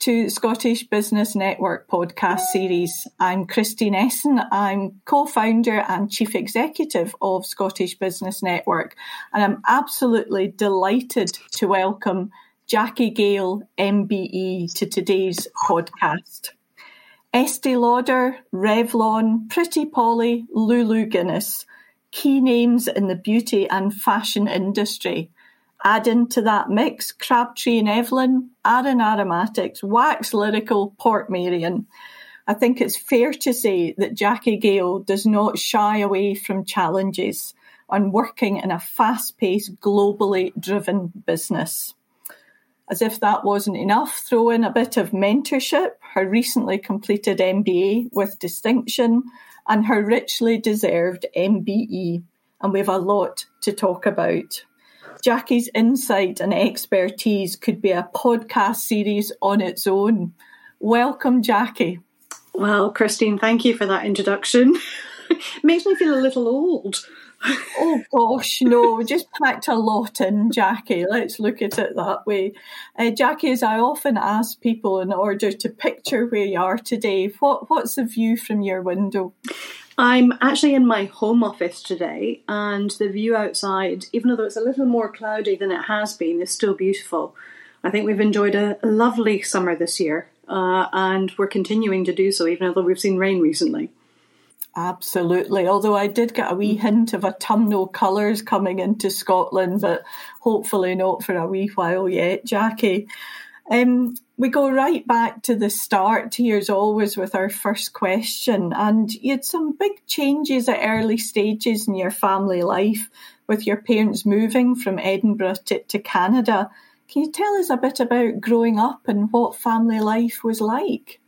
To Scottish Business Network podcast series. I'm Christine Essen. I'm co-founder and chief executive of Scottish Business Network, and I'm absolutely delighted to welcome Jackie Gale, MBE, to today's podcast. Estee Lauder, Revlon, Pretty Polly, Lulu Guinness, key names in the beauty and fashion industry. Add into that mix Crabtree and Evelyn, Arran Aromatics, Wax Lyrical, Portmeirion. I think it's fair to say that Jackie Gale does not shy away from challenges on working in a fast paced, globally driven business. As if that wasn't enough, throw in a bit of mentorship, her recently completed MBA with distinction, and her richly deserved MBE. And we have a lot to talk about. Jackie's insight and expertise could be a podcast series on its own. Welcome, Jackie. Well, Christine, thank you for that introduction. Makes me feel a little old. oh gosh, no, we just packed a lot in, Jackie. Let's look at it that way. Uh, Jackie, as I often ask people in order to picture where you are today, what, what's the view from your window? I'm actually in my home office today, and the view outside, even though it's a little more cloudy than it has been, is still beautiful. I think we've enjoyed a lovely summer this year, uh, and we're continuing to do so, even though we've seen rain recently. Absolutely. Although I did get a wee hint of autumnal colours coming into Scotland, but hopefully not for a wee while yet, Jackie. Um, we go right back to the start here, as always, with our first question. And you had some big changes at early stages in your family life with your parents moving from Edinburgh to, to Canada. Can you tell us a bit about growing up and what family life was like?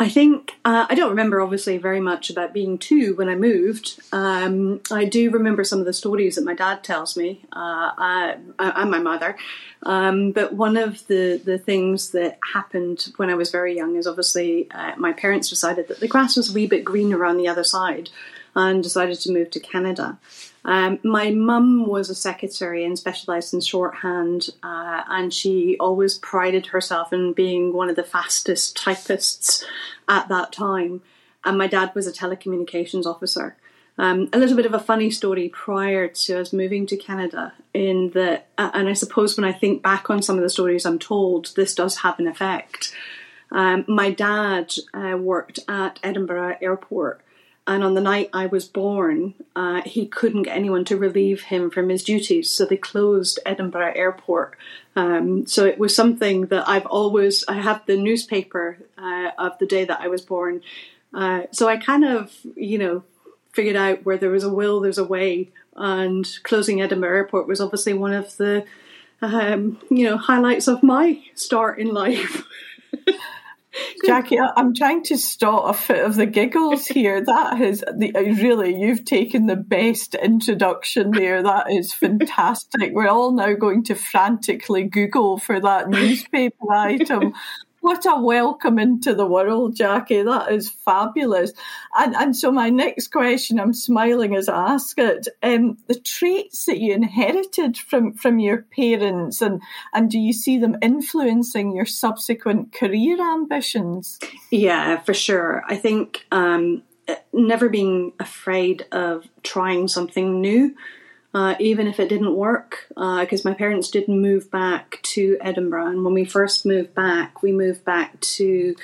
I think uh, I don't remember obviously very much about being two when I moved. Um, I do remember some of the stories that my dad tells me uh, I, and my mother. Um, but one of the the things that happened when I was very young is obviously uh, my parents decided that the grass was a wee bit greener on the other side, and decided to move to Canada. Um, my mum was a secretary and specialised in shorthand, uh, and she always prided herself in being one of the fastest typists at that time. And my dad was a telecommunications officer. Um, a little bit of a funny story prior to us moving to Canada, in that, uh, and I suppose when I think back on some of the stories I'm told, this does have an effect. Um, my dad uh, worked at Edinburgh Airport and on the night I was born, uh, he couldn't get anyone to relieve him from his duties, so they closed Edinburgh Airport. Um, so it was something that I've always. I have the newspaper uh, of the day that I was born, uh, so I kind of, you know, figured out where there was a will, there's a way, and closing Edinburgh Airport was obviously one of the, um, you know, highlights of my start in life. Jackie, I'm trying to stop a fit of the giggles here. That is the, really, you've taken the best introduction there. That is fantastic. We're all now going to frantically Google for that newspaper item what a welcome into the world, Jackie. That is fabulous. And and so my next question, I'm smiling as I ask it. Um, the traits that you inherited from from your parents, and and do you see them influencing your subsequent career ambitions? Yeah, for sure. I think um, never being afraid of trying something new uh, even if it didn't work, because uh, my parents did not move back to Edinburgh. And when we first moved back, we moved back to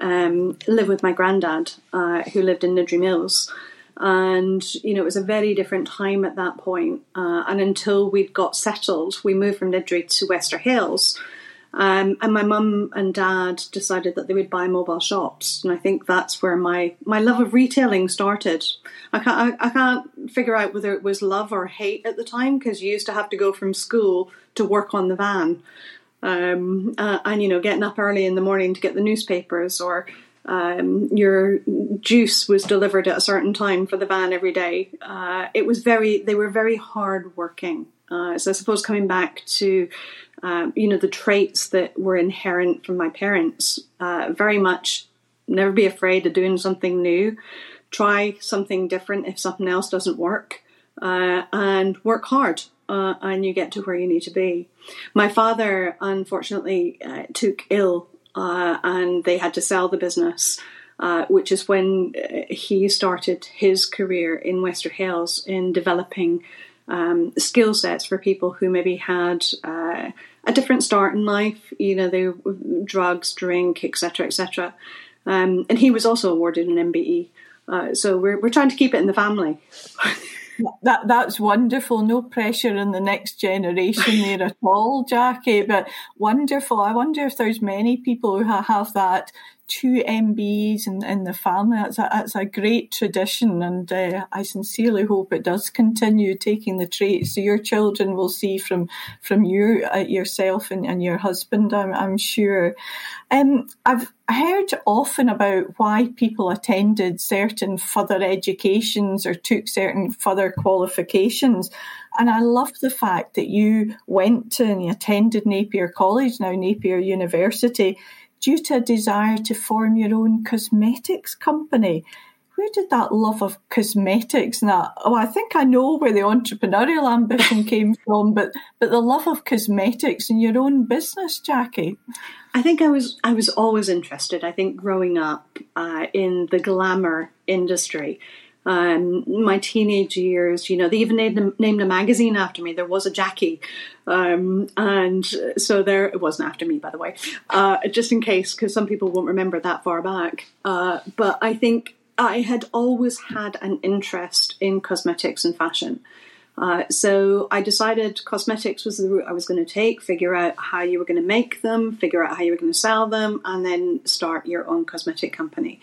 um, live with my granddad, uh, who lived in Niddrie Mills. And, you know, it was a very different time at that point. Uh, and until we'd got settled, we moved from Niddrie to Wester Hailes. Um, and my mum and dad decided that they would buy mobile shops, and I think that's where my, my love of retailing started. I can't I, I can't figure out whether it was love or hate at the time because you used to have to go from school to work on the van, um, uh, and you know getting up early in the morning to get the newspapers or um, your juice was delivered at a certain time for the van every day. Uh, it was very they were very hard working. Uh, so I suppose coming back to um, you know the traits that were inherent from my parents, uh, very much never be afraid of doing something new, try something different if something else doesn't work, uh, and work hard. Uh, and you get to where you need to be. My father, unfortunately, uh, took ill uh, and they had to sell the business. Uh, which is when uh, he started his career in Wester Hailes in developing um, skill sets for people who maybe had uh, a different start in life, you know, they drugs, drink, etc., etc. Um, and he was also awarded an MBE. Uh, so we're we're trying to keep it in the family. that that's wonderful. No pressure on the next generation there at all, Jackie. But wonderful. I wonder if there's many people who have that two MBEs in, in the family. That's a, that's a great tradition, and uh, I sincerely hope it does continue taking the traits so your children will see from from you uh, yourself and, and your husband. I'm, I'm sure. Um, I've heard often about why people attended certain further educations or took certain further qualifications. And I love the fact that you went to and you attended Napier College, now Napier University due to a desire to form your own cosmetics company. Where did that love of cosmetics and that? Oh, I think I know where the entrepreneurial ambition came from, but but the love of cosmetics and your own business, Jackie. I think I was I was always interested. I think growing up uh, in the glamour industry, um, my teenage years, you know, they even named, named a magazine after me. There was a Jackie. Um, and so there, it wasn't after me, by the way, uh, just in case, because some people won't remember that far back. Uh, but I think I had always had an interest in cosmetics and fashion. Uh, so I decided cosmetics was the route I was going to take, figure out how you were going to make them, figure out how you were going to sell them, and then start your own cosmetic company.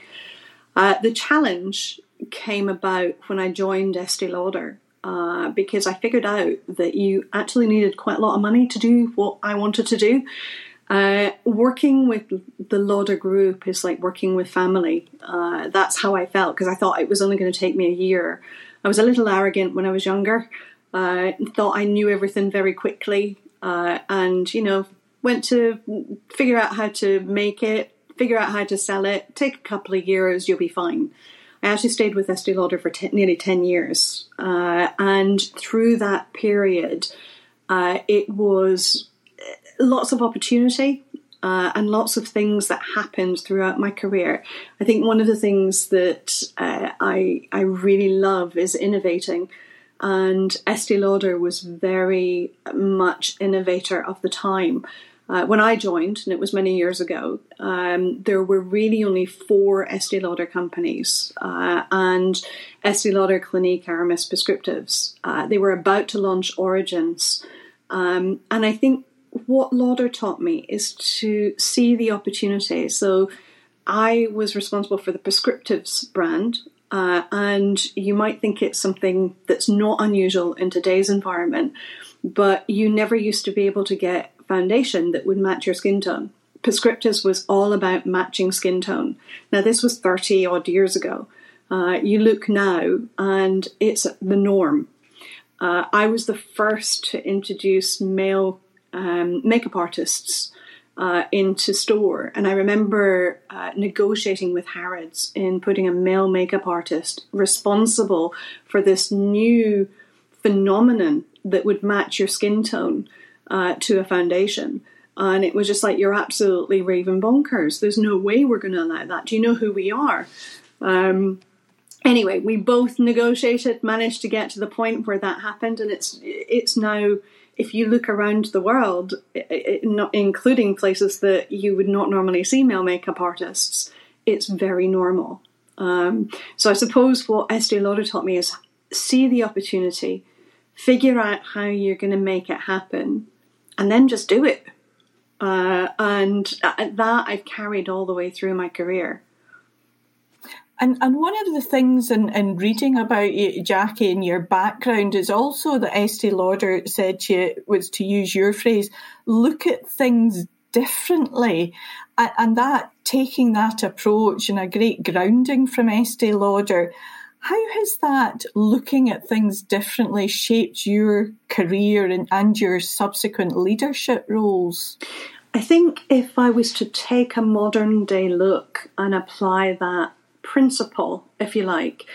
Uh, the challenge came about when I joined Estee Lauder. Uh, because I figured out that you actually needed quite a lot of money to do what I wanted to do. Uh, working with the Lauder group is like working with family. Uh, that's how I felt because I thought it was only going to take me a year. I was a little arrogant when I was younger. Uh, thought I knew everything very quickly, uh, and you know, went to figure out how to make it, figure out how to sell it. Take a couple of years, you'll be fine. I actually stayed with Estee Lauder for t- nearly 10 years. Uh, and through that period, uh, it was uh, lots of opportunity uh, and lots of things that happened throughout my career. I think one of the things that uh, I, I really love is innovating. And Estee Lauder was very much innovator of the time. Uh, when I joined, and it was many years ago, um, there were really only four Estee Lauder companies, uh, and Estee Lauder Clinique Aramis Prescriptives. Uh, they were about to launch Origins, um, and I think what Lauder taught me is to see the opportunity. So I was responsible for the Prescriptives brand, uh, and you might think it's something that's not unusual in today's environment, but you never used to be able to get foundation that would match your skin tone. Prescriptives was all about matching skin tone. Now, this was 30 odd years ago. Uh, you look now, and it's the norm. Uh, I was the first to introduce male um, makeup artists uh, into store, and I remember uh, negotiating with Harrods in putting a male makeup artist responsible for this new phenomenon that would match your skin tone uh, to a foundation. And it was just like, you're absolutely raving bonkers. There's no way we're going to allow that. Do you know who we are? Um, anyway, we both negotiated, managed to get to the point where that happened, and it's it's now. If you look around the world, it, it, not including places that you would not normally see male makeup artists, it's very normal. Um, so I suppose what Estee Lauder taught me is see the opportunity, figure out how you're going to make it happen, and then just do it. Uh, and that I've carried all the way through my career. And and one of the things in, in reading about you, Jackie, and your background is also that Estee Lauder said to you, was to use your phrase, look at things differently. And, and that taking that approach and a great grounding from Estee Lauder how has that looking at things differently shaped your career and, and your subsequent leadership roles? I think if I was to take a modern day look and apply that principle, if you like,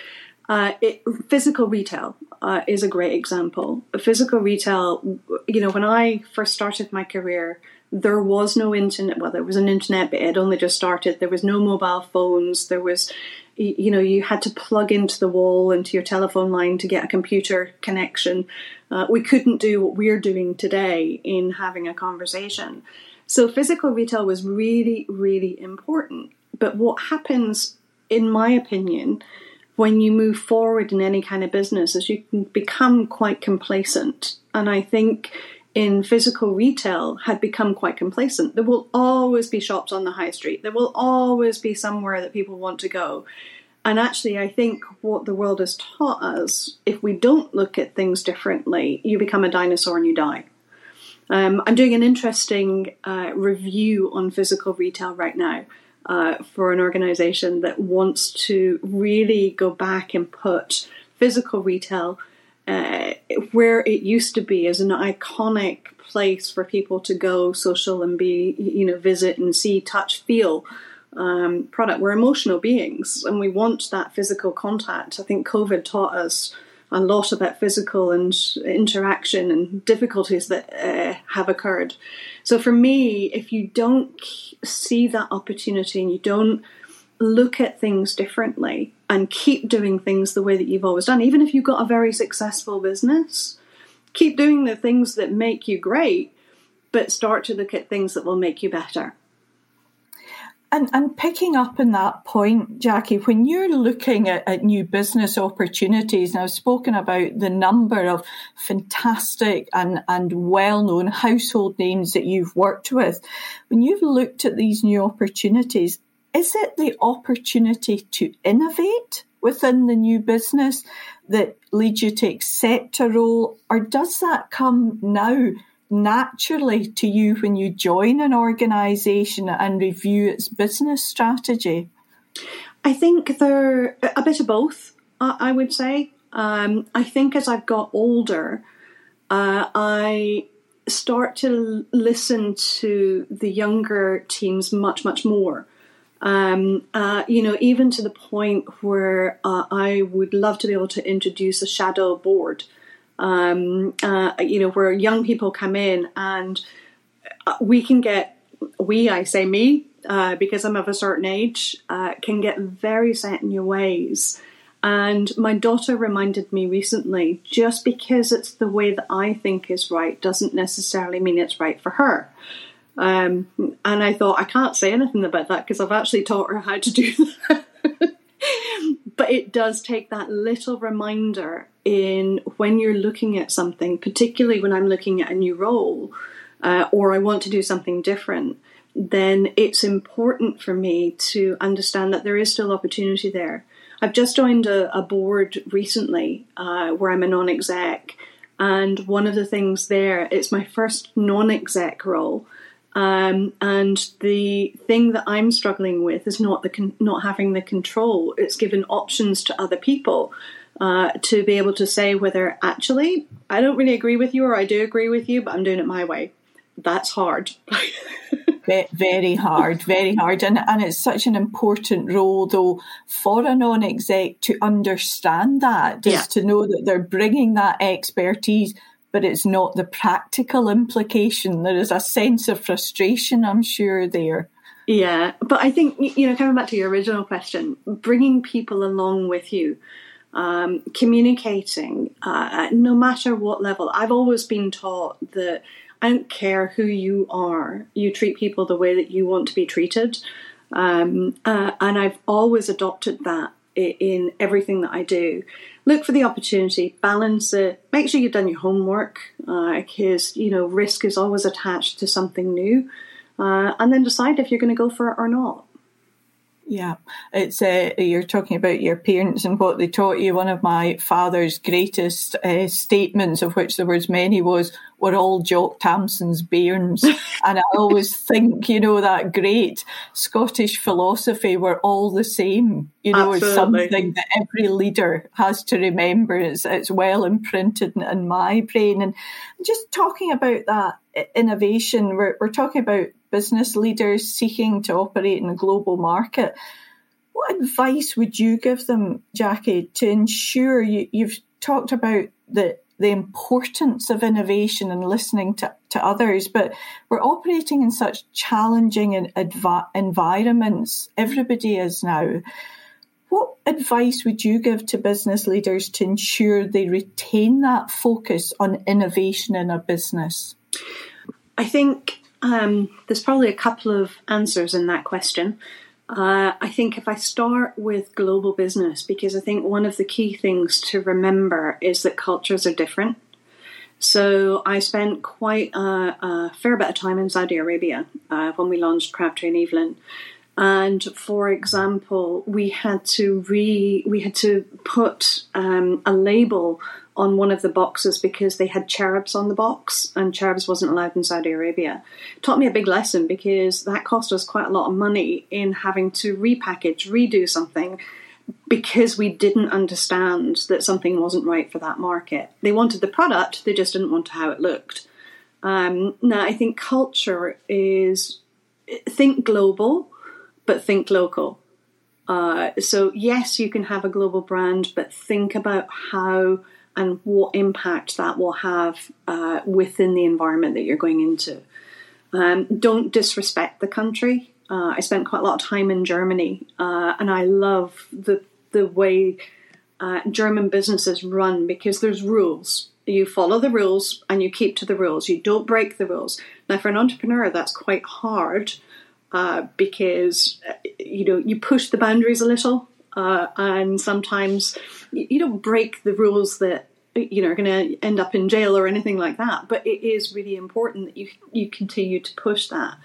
uh, it, physical retail uh, is a great example. Physical retail, you know, when I first started my career, there was no internet. Well, there was an internet, but it only just started. There was no mobile phones. There was, you know, you had to plug into the wall into your telephone line to get a computer connection. Uh, we couldn't do what we're doing today in having a conversation. So physical retail was really, really important. But what happens, in my opinion, when you move forward in any kind of business is you can become quite complacent. And I think in physical retail had become quite complacent. There will always be shops on the high street. There will always be somewhere that people want to go. And actually, I think what the world has taught us, if we don't look at things differently, you become a dinosaur and you die. Um, I'm doing an interesting uh, review on physical retail right now uh, for an organization that wants to really go back and put physical retail uh, where it used to be as an iconic place for people to go social and be, you know, visit and see, touch, feel um, product. We're emotional beings and we want that physical contact. I think COVID taught us a lot about physical and interaction and difficulties that uh, have occurred. So for me, if you don't see that opportunity and you don't look at things differently and keep doing things the way that you've always done, even if you've got a very successful business, keep doing the things that make you great, but start to look at things that will make you better. And, and picking up on that point, Jackie, when you're looking at, at, new business opportunities, and I've spoken about the number of fantastic and, and well known household names that you've worked with, when you've looked at these new opportunities, is it the opportunity to innovate within the new business that leads you to accept a role, or does that come now naturally to you when you join an organisation and review its business strategy? I think they're a bit of both, I would say. Um, I think as I've got older, uh, I start to listen to the younger teams much, much more. Um, uh, you know, even to the point where uh, I would love to be able to introduce a shadow board, um, uh, you know, where young people come in and uh, we can get, we, I say me, uh, because I'm of a certain age, uh, can get very set in your ways. And my daughter reminded me recently just because it's the way that I think is right doesn't necessarily mean it's right for her. Um, and I thought, I can't say anything about that because I've actually taught her how to do that. but it does take that little reminder in when you're looking at something, particularly when I'm looking at a new role uh, or I want to do something different, then it's important for me to understand that there is still opportunity there. I've just joined a, a board recently uh, where I'm a non exec, and one of the things there, it's my first non exec role um, and the thing that I'm struggling with is not the con- not having the control. It's given options to other people uh, to be able to say whether actually I don't really agree with you or I do agree with you, but I'm doing it my way. That's hard. very hard, very hard. And, and it's such an important role, though, for a non exec to understand that, just yeah. to know that they're bringing that expertise but it's not the practical implication. There is a sense of frustration, I'm sure, there. Yeah, but I think, you know, coming back to your original question, bringing people along with you, um, communicating, uh, no matter what level. I've always been taught that I don't care who you are, you treat people the way that you want to be treated. Um, uh, and I've always adopted that in everything that I do. Look for the opportunity, balance it, make sure you've done your homework, because uh, you know risk is always attached to something new, uh, and then decide if you're going to go for it or not. Yeah, it's uh, you're talking about your parents and what they taught you. One of my father's greatest uh, statements, of which there was many, was "We're all Jock Tamson's bairns," and I always think, you know, that great Scottish philosophy, "We're all the same." You know, Absolutely. it's something that every leader has to remember. It's it's well imprinted in, in my brain, and just talking about that innovation, we're we're talking about business leaders seeking to operate in a global market. What advice would you give them, Jackie, to ensure you, you've talked about that the importance of innovation and listening to, to others, but we're operating in such challenging environments. Everybody is now. What advice would you give to business leaders to ensure they retain that focus on innovation in a business? I think um, there's probably a couple of answers in that question. Uh, I think if I start with global business, because I think one of the key things to remember is that cultures are different. So I spent quite a, a fair bit of time in Saudi Arabia uh, when we launched Crabtree and Evelyn. And for example, we had to re we had to put um, a label on one of the boxes because they had cherubs on the box and cherubs wasn't allowed in Saudi Arabia. It taught me a big lesson because that cost us quite a lot of money in having to repackage, redo something because we didn't understand that something wasn't right for that market. They wanted the product, they just didn't want how it looked. Um, now, I think culture is think global, but think local. Uh, so, yes, you can have a global brand, but think about how and what impact that will have uh, within the environment that you're going into. Um, don't disrespect the country. Uh, I spent quite a lot of time in Germany, uh, and I love the the way uh, German businesses run because there's rules. You follow the rules and you keep to the rules. You don't break the rules. Now, for an entrepreneur, that's quite hard uh, because you know you push the boundaries a little uh, and sometimes you don't break the rules that you know are going to end up in jail or anything like that. But it is really important that you you continue to push that.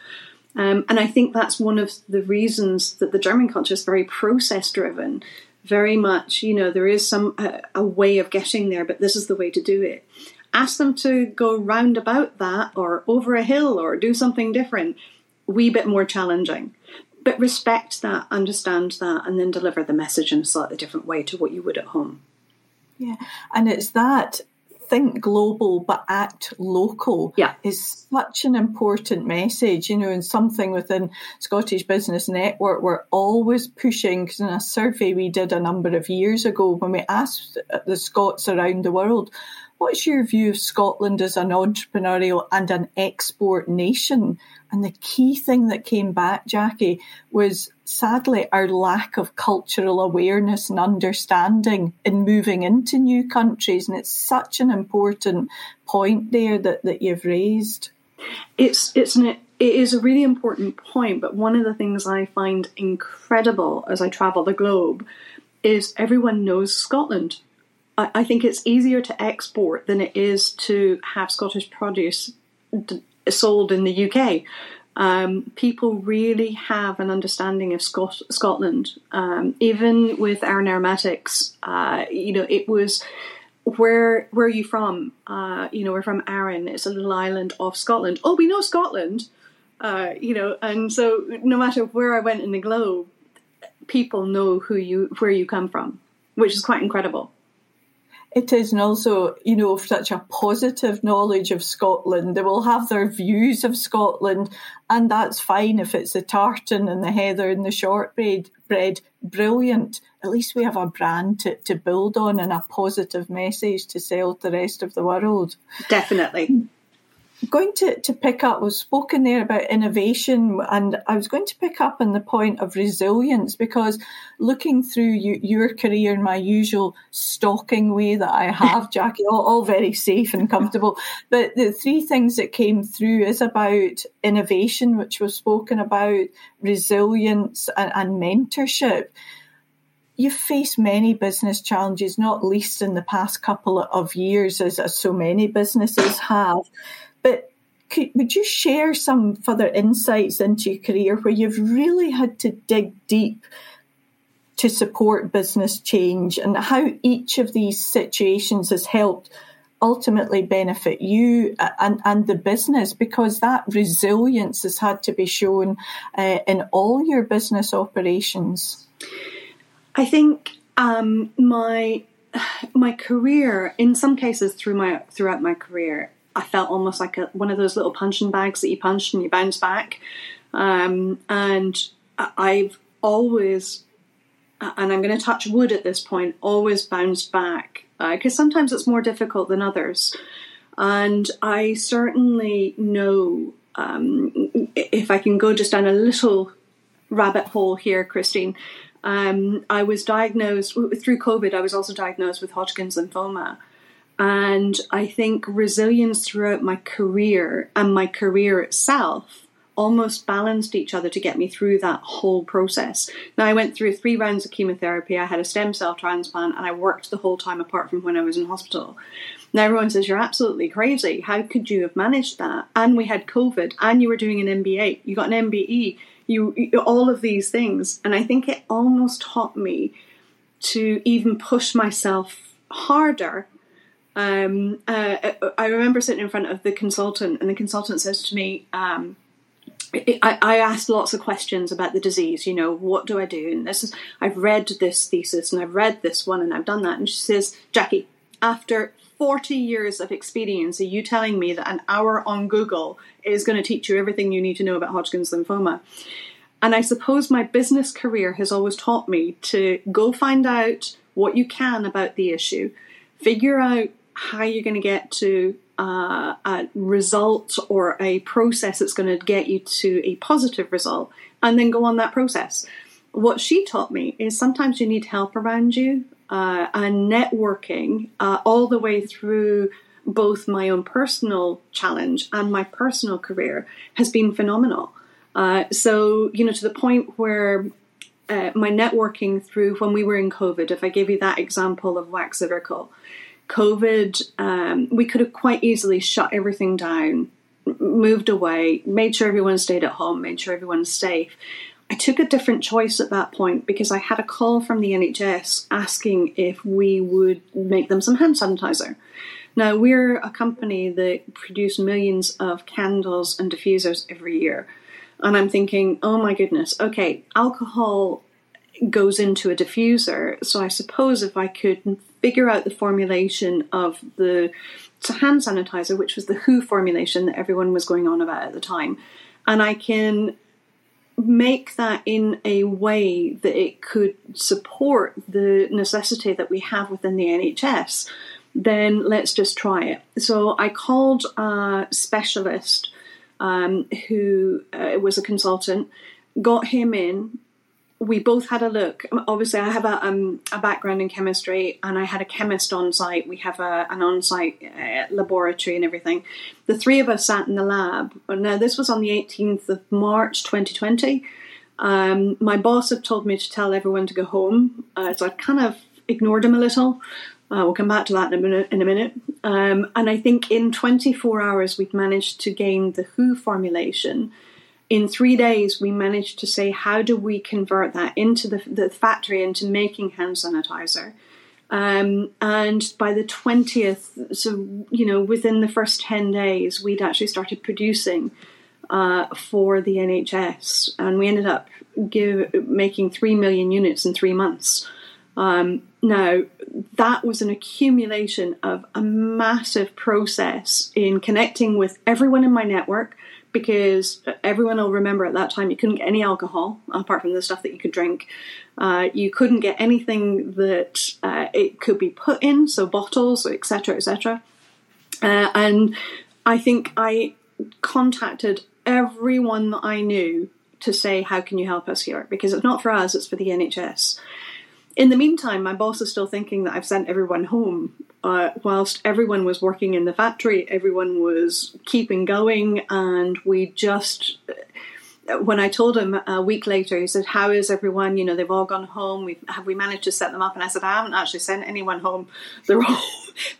Um, and I think that's one of the reasons that the German culture is very process driven. Very much, you know, there is some uh, a way of getting there, but this is the way to do it. Ask them to go round about that, or over a hill, or do something different, wee bit more challenging but respect that, understand that, and then deliver the message in a slightly different way to what you would at home. Yeah, and it's that think global but act local yeah. is such an important message, you know, and something within Scottish Business Network we're always pushing. Because in a survey we did a number of years ago, when we asked the Scots around the world, What's your view of Scotland as an entrepreneurial and an export nation? And the key thing that came back, Jackie, was sadly our lack of cultural awareness and understanding in moving into new countries. And it's such an important point there that, that you've raised. It's it's an it is a really important point, but one of the things I find incredible as I travel the globe is everyone knows Scotland. I, think it's easier to export than it is to have Scottish produce sold in the UK. Um, people really have an understanding of Scot- Scotland. Um, even with Arran Aromatics, uh, you know, it was where where are you from? Uh, you know, we're from Arran. It's a little island off Scotland. Oh, we know Scotland. Uh, you know, and so no matter where I went in the globe, people know who you where you come from, which is quite incredible. It is, and also, you know, such a positive knowledge of Scotland. They will have their views of Scotland, and that's fine if it's the tartan and the heather and the shortbread. Bread, brilliant. At least we have a brand to, to build on and a positive message to sell to the rest of the world. Definitely going to, to pick up, we've spoken there about innovation, and I was going to pick up on the point of resilience because looking through you, your career in my usual stalking way that I have, Jackie, all, all very safe and comfortable. But the three things that came through is about innovation, which was spoken about, resilience, and, and mentorship you've faced many business challenges, not least in the past couple of years, as, as so many businesses have. Could, would you share some further insights into your career where you've really had to dig deep to support business change and how each of these situations has helped ultimately benefit you and, and the business because that resilience has had to be shown uh, in all your business operations? I think um, my my career, in some cases, through my throughout my career, I felt almost like a, one of those little punching bags that you punch and you bounce back. Um, and I've always and I'm going to touch wood at this point, always bounced back because uh, sometimes it's more difficult than others. And I certainly know um, if I can go just down a little rabbit hole here, Christine. Um, I was diagnosed through COVID. I was also diagnosed with Hodgkin's lymphoma. And I think resilience throughout my career and my career itself almost balanced each other to get me through that whole process. Now, I went through three rounds of chemotherapy, I had a stem cell transplant, and I worked the whole time apart from when I was in hospital. Now, everyone says, You're absolutely crazy. How could you have managed that? And we had COVID, and you were doing an MBA, you got an MBE, you, all of these things. And I think it almost taught me to even push myself harder um, uh, I remember sitting in front of the consultant, and the consultant says to me, um, I, I asked lots of questions about the disease. You know, what do I do? And this is, I've read this thesis and I've read this one and I've done that. And she says, Jackie, after 40 years of experience, are you telling me that an hour on Google is going to teach you everything you need to know about Hodgkin's lymphoma? And I suppose my business career has always taught me to go find out what you can about the issue, figure out how you're going to get to uh, a result or a process that's going to get you to a positive result and then go on that process. What she taught me is sometimes you need help around you uh, and networking uh, all the way through both my own personal challenge and my personal career has been phenomenal. Uh, so, you know, to the point where uh, my networking through when we were in COVID, if I give you that example of Wax Lyrical, COVID, um, we could have quite easily shut everything down, moved away, made sure everyone stayed at home, made sure everyone's safe. I took a different choice at that point because I had a call from the NHS asking if we would make them some hand sanitizer. Now, we're a company that produce millions of candles and diffusers every year. And I'm thinking, oh my goodness, okay, alcohol goes into a diffuser. So I suppose if I could figure out the formulation of the hand sanitizer, which was the WHO formulation that everyone was going on about at the time, and I can make that in a way that it could support the necessity that we have within the NHS, then let's just try it. So I called a specialist um, who uh, was a consultant, got him in, we both had a look. Obviously, I have a, um, a background in chemistry, and I had a chemist on site. We have a, an on site uh, laboratory and everything. The three of us sat in the lab. Now, this was on the 18th of March 2020. Um, my boss had told me to tell everyone to go home, uh, so I kind of ignored him a little. Uh, we'll come back to that in a minute. In a minute. Um, and I think in 24 hours, we'd managed to gain the WHO formulation in three days, we managed to say, how do we convert that into the, the factory into making hand sanitizer? Um, and by the 20th, so, you know, within the first 10 days, we'd actually started producing uh, for the NHS. And we ended up give, making 3 million units in three months. Um, now, that was an accumulation of a massive process in connecting with everyone in my network, because everyone will remember at that time you couldn't get any alcohol apart from the stuff that you could drink. Uh, you couldn't get anything that uh, it could be put in, so bottles, etc., etc. Uh, and I think I contacted everyone that I knew to say, "How can you help us here?" Because it's not for us; it's for the NHS. In the meantime, my boss is still thinking that I've sent everyone home. Uh, whilst everyone was working in the factory, everyone was keeping going, and we just. When I told him a week later, he said, "How is everyone? You know, they've all gone home. We have we managed to set them up?" And I said, "I haven't actually sent anyone home. They're all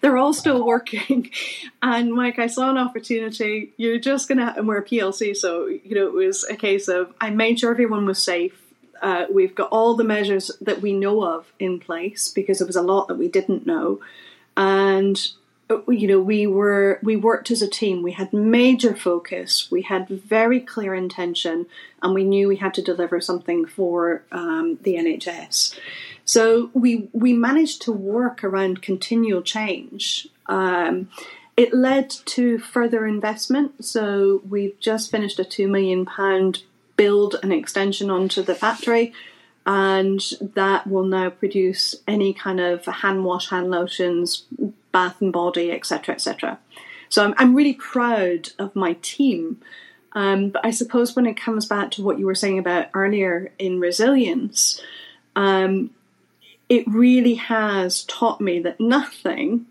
they're all still working." And Mike, I saw an opportunity. You're just gonna, and we're a PLC, so you know, it was a case of I made sure everyone was safe uh, we've got all the measures that we know of in place because there was a lot that we didn't know, and uh, you know we were we worked as a team. We had major focus. We had very clear intention, and we knew we had to deliver something for um, the NHS. So we we managed to work around continual change. Um, it led to further investment. So we've just finished a two million pound build an extension onto the factory. And that will now produce any kind of hand wash, hand lotions, bath and body, etc., etc. So I'm, I'm really proud of my team. Um, but I suppose when it comes back to what you were saying about earlier in resilience, um, it really has taught me that nothing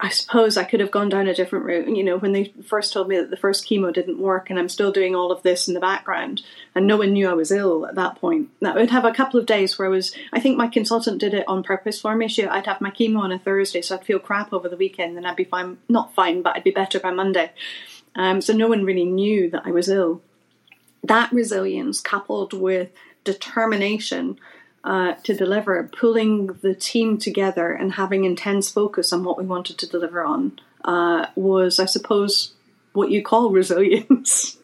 I suppose I could have gone down a different route. You know, when they first told me that the first chemo didn't work and I'm still doing all of this in the background and no one knew I was ill at that point. Now, I would have a couple of days where I was, I think my consultant did it on purpose for me. She, I'd have my chemo on a Thursday, so I'd feel crap over the weekend and I'd be fine, not fine, but I'd be better by Monday. Um, so no one really knew that I was ill. That resilience coupled with determination uh, to deliver, pulling the team together and having intense focus on what we wanted to deliver on uh, was, I suppose, what you call resilience.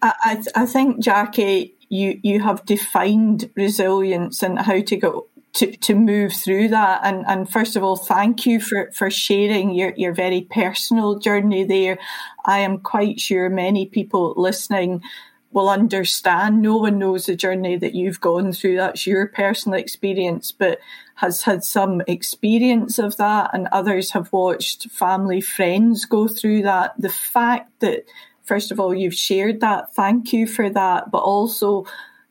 I, I, think, Jackie, you, you have defined resilience and how to go to, to move through that. And, and first of all, thank you for, for sharing your, your very personal journey there. I am quite sure many people listening will understand. No one knows the journey that you've gone through. That's your personal experience, but has had some experience of that, and others have watched family, friends go through that. The fact that, first of all, you've shared that, thank you for that, but also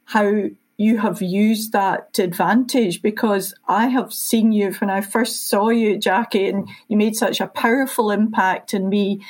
how you have used that to advantage because I have seen you when I first saw you, Jackie, and you made such a powerful impact in me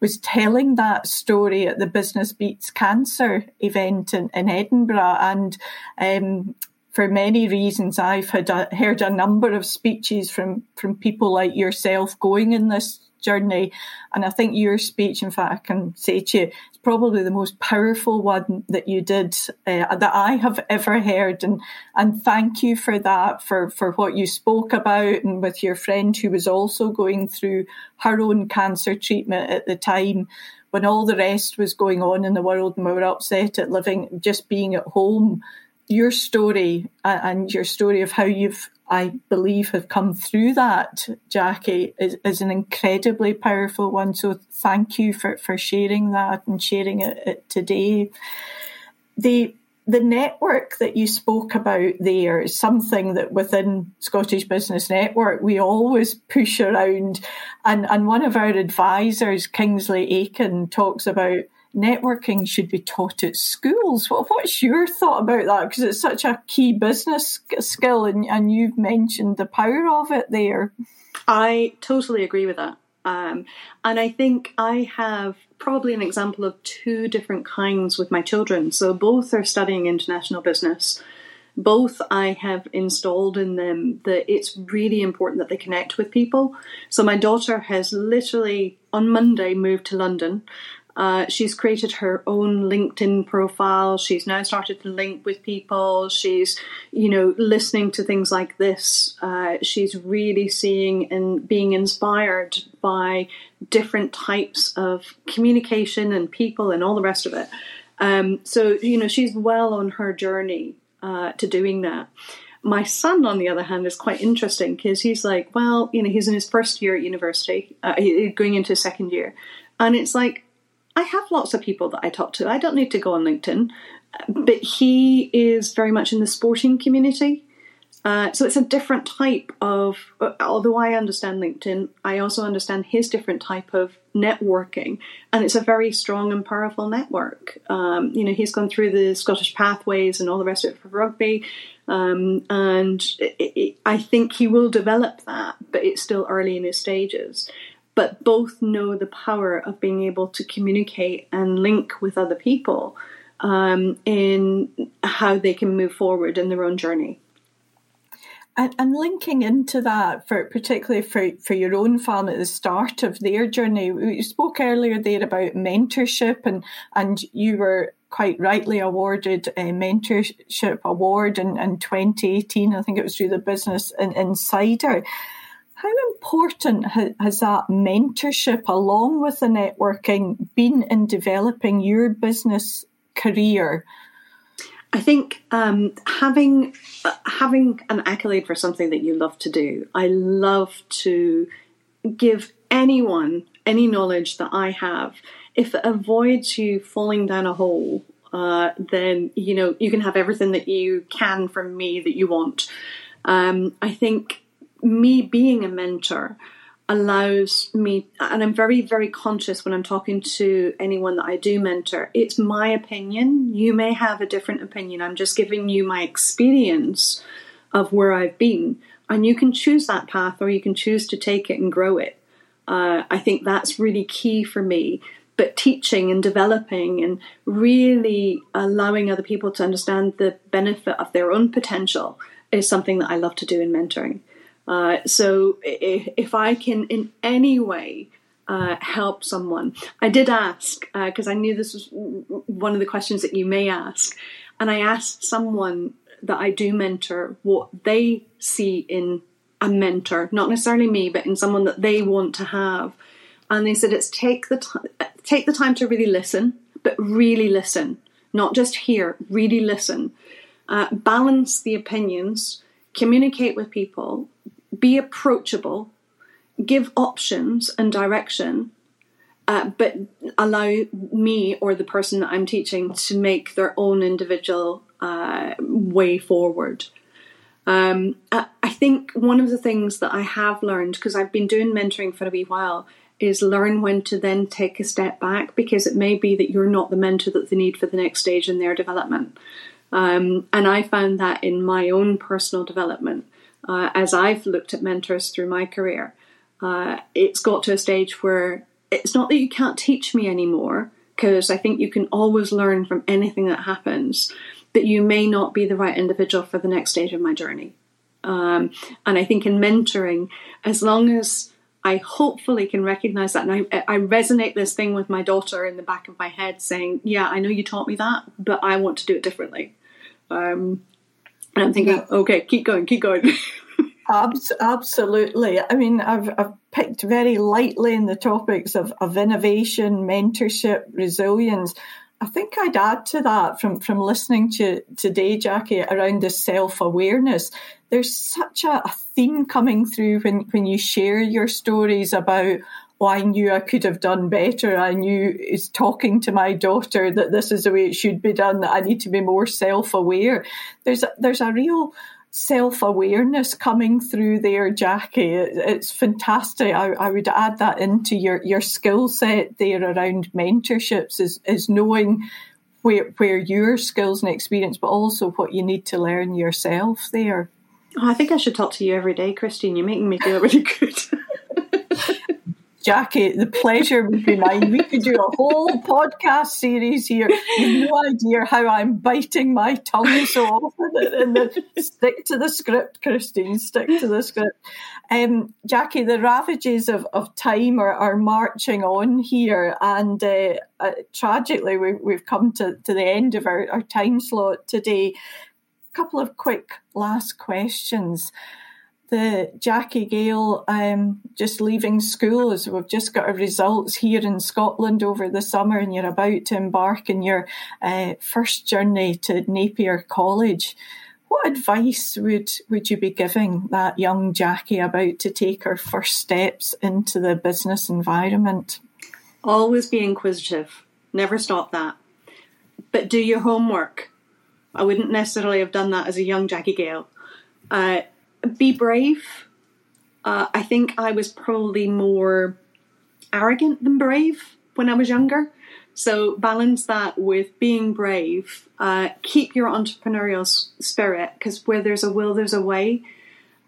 was telling that story at the Business Beats Cancer event in, in Edinburgh. And um, for many reasons, I've had a, heard a number of speeches from, from people like yourself going in this journey. And I think your speech, in fact, I can say to you, it's probably the most powerful one that you did uh, that I have ever heard. And and thank you for that, for for what you spoke about, and with your friend who was also going through her own cancer treatment at the time. When all the rest was going on in the world and we were upset at living, just being at home, your story and your story of how you've I believe have come through that, Jackie, is, is an incredibly powerful one. So thank you for, for sharing that and sharing it, it today. The the network that you spoke about there is something that within Scottish Business Network we always push around. And, and one of our advisors, Kingsley Aiken, talks about networking should be taught at schools. What, what's your thought about that? Because it's such a key business skill, and, and you've mentioned the power of it there. I totally agree with that. Um, and I think I have probably an example of two different kinds with my children. So both are studying international business. Both I have installed in them that it's really important that they connect with people. So my daughter has literally on Monday moved to London uh, she's created her own LinkedIn profile. She's now started to link with people. She's, you know, listening to things like this. Uh, she's really seeing and being inspired by different types of communication and people and all the rest of it. Um, so, you know, she's well on her journey uh, to doing that. My son, on the other hand, is quite interesting because he's like, well, you know, he's in his first year at university, uh, going into second year. And it's like, I have lots of people that I talk to. I don't need to go on LinkedIn, but he is very much in the sporting community. Uh, so it's a different type of, although I understand LinkedIn, I also understand his different type of networking, and it's a very strong and powerful network. Um, you know, he's gone through the Scottish pathways and all the rest of it for rugby, um, and it, it, I think he will develop that, but it's still early in his stages but both know the power of being able to communicate and link with other people um, in how they can move forward in their own journey. And, and, linking into that, for particularly for, for your own family at the start of their journey, we spoke earlier there about mentorship, and and you were quite rightly awarded a mentorship award in, in 2018. I think it was through the Business Insider. How important has that mentorship, along with the networking, been in developing your business career? I think um, having uh, having an accolade for something that you love to do. I love to give anyone any knowledge that I have. If it avoids you falling down a hole uh, then you know you can have everything that you can from me that you want. Um, I think me being a mentor allows me, and I'm very, very conscious when I'm talking to anyone that I do mentor. It's my opinion. You may have a different opinion. I'm just giving you my experience of where I've been. And you can choose that path or you can choose to take it and grow it. Uh, I think that's really key for me. But teaching and developing and really allowing other people to understand the benefit of their own potential is something that I love to do in mentoring. Uh, so if, if, I can in any way uh, help someone, I did ask because uh, I knew this was one of the questions that you may ask, and I asked someone that I do mentor what they see in a mentor, not necessarily me, but in someone that they want to have, and they said it's take the time, take the time to really listen, but really listen, not just hear, really listen, uh, balance the opinions, communicate with people, be approachable, give options and direction, uh, but allow me or the person that I'm teaching to make their own individual uh, way forward. Um, I think one of the things that I have learned, because I've been doing mentoring for a wee while, is learn when to then take a step back because it may be that you're not the mentor that they need for the next stage in their development. Um, and I found that in my own personal development uh, as I've looked at mentors through my career, uh, it's got to a stage where it's not that you can't teach me anymore, because I think you can always learn from anything that happens, but you may not be the right individual for the next stage of my journey. Um, and I think in mentoring, as long as I hopefully can recognize that, and I, I resonate this thing with my daughter in the back of my head saying, Yeah, I know you taught me that, but I want to do it differently. Um, and I'm thinking, okay, keep going, keep going. absolutely. I mean, I've, I've picked very lightly in the topics of, of innovation, mentorship, resilience. I think I'd add to that from, from listening to today, Jackie, around the self awareness. There's such a, a, theme coming through when, when you share your stories about oh, I knew I could have done better. I knew is talking to my daughter that this is the way it should be done. That I need to be more self aware. There's a, there's a real self awareness coming through there, Jackie. It, it's fantastic. I, I, would add that into your your skill set there around mentorships is is knowing. Where, where your skills and experience, but also what you need to learn yourself there. Oh, I think I should talk to you every day, Christine. You're making me feel really good. Jackie, the pleasure would be mine. We could do a whole podcast series here. You've no idea how I'm biting my tongue so often. And the, stick to the script, Christine. Stick to the script. Um, Jackie, the ravages of, of time are, are marching on here, and uh, uh, tragically, we, we've come to, to the end of our, our time slot today. A couple of quick last questions the Jackie Gale um, just leaving school as we've just got our results here in Scotland over the summer and you're about to embark in your uh, first journey to Napier College. What advice would, would you be giving that young Jackie about to take her first steps into the business environment? Always be inquisitive. Never stop that. But do your homework. I wouldn't necessarily have done that as a young Jackie Gale. Uh, be brave. Uh, I think I was probably more arrogant than brave when I was younger. So balance that with being brave. Uh, keep your entrepreneurial spirit because where there's a will, there's a way.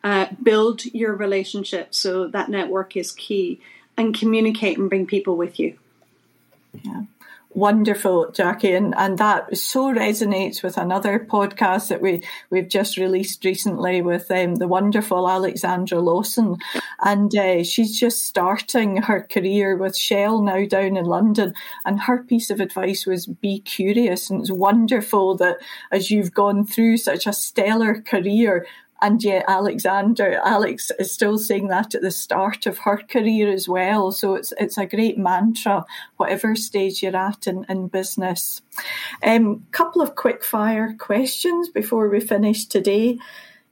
Uh, build your relationship so that network is key, and communicate and bring people with you. Wonderful, Jackie, and, and that so resonates with another podcast that we we've just released recently with um, the wonderful Alexandra Lawson, and uh, she's just starting her career with Shell now down in London, and her piece of advice was be curious, and it's wonderful that as you've gone through such a stellar career and yet Alexander, Alex is still saying that at the start of her career as well. So it's it's a great mantra, whatever stage you're at in, in business. A um, couple of quick fire questions before we finish today.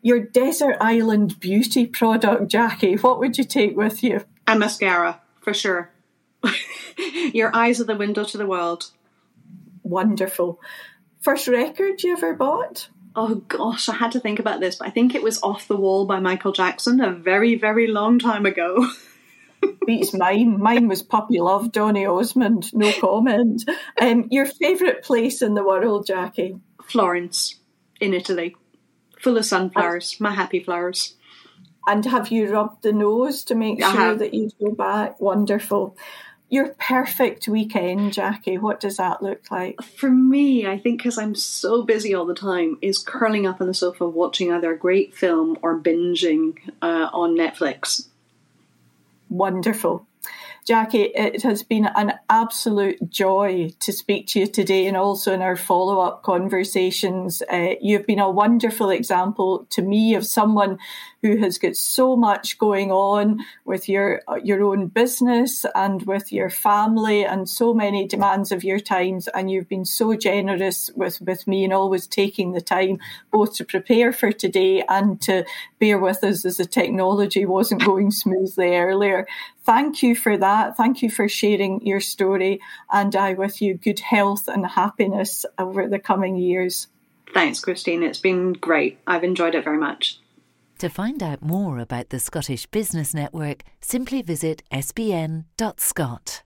Your desert island beauty product, Jackie, what would you take with you? A mascara, for sure. Your eyes are the window to the world. Wonderful. First record you ever bought? Oh gosh, I had to think about this, but I think it was Off the Wall by Michael Jackson a very, very long time ago. Beats mine. Mine was Puppy Love, Donny Osmond. No comment. Um, your favourite place in the world, Jackie? Florence, in Italy. Full of sunflowers, my happy flowers. And have you rubbed the nose to make sure that you go back? Wonderful your perfect weekend, Jackie, what does that look like? For me, I think because I'm so busy all the time, is curling up on the sofa watching either a great film or binging uh, on Netflix. Wonderful. Jackie, it has been an absolute joy to speak to you today and also in our follow up conversations. Uh, you've been a wonderful example to me of someone who has got so much going on with your your own business and with your family and so many demands of your times. And you've been so generous with with me and always taking the time both to prepare for today and to bear with us as the technology wasn't going smoothly earlier. Thank you for that thank you for sharing your story and i with you good health and happiness over the coming years Thanks, Christine. It's been great. I've enjoyed it very much. To find out more about the Scottish Business Network, simply visit sbn.scot.